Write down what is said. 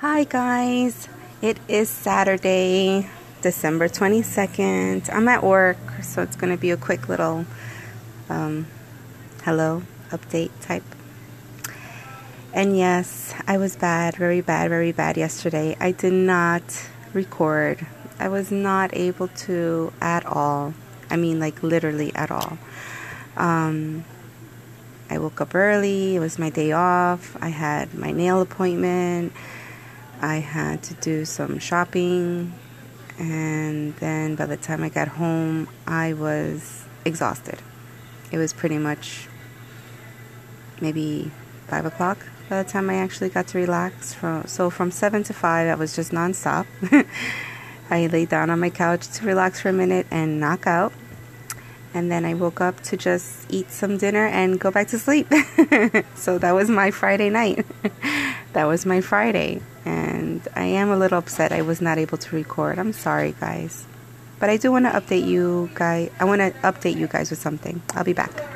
Hi, guys. It is Saturday, December 22nd. I'm at work, so it's going to be a quick little um, hello update type. And yes, I was bad, very bad, very bad yesterday. I did not record, I was not able to at all. I mean, like literally at all. Um, I woke up early, it was my day off, I had my nail appointment. I had to do some shopping, and then by the time I got home, I was exhausted. It was pretty much maybe five o'clock by the time I actually got to relax. So from seven to five, I was just nonstop. I laid down on my couch to relax for a minute and knock out. And then I woke up to just eat some dinner and go back to sleep. so that was my Friday night. that was my Friday and I am a little upset I was not able to record. I'm sorry, guys. But I do want to update you guys. I want to update you guys with something. I'll be back.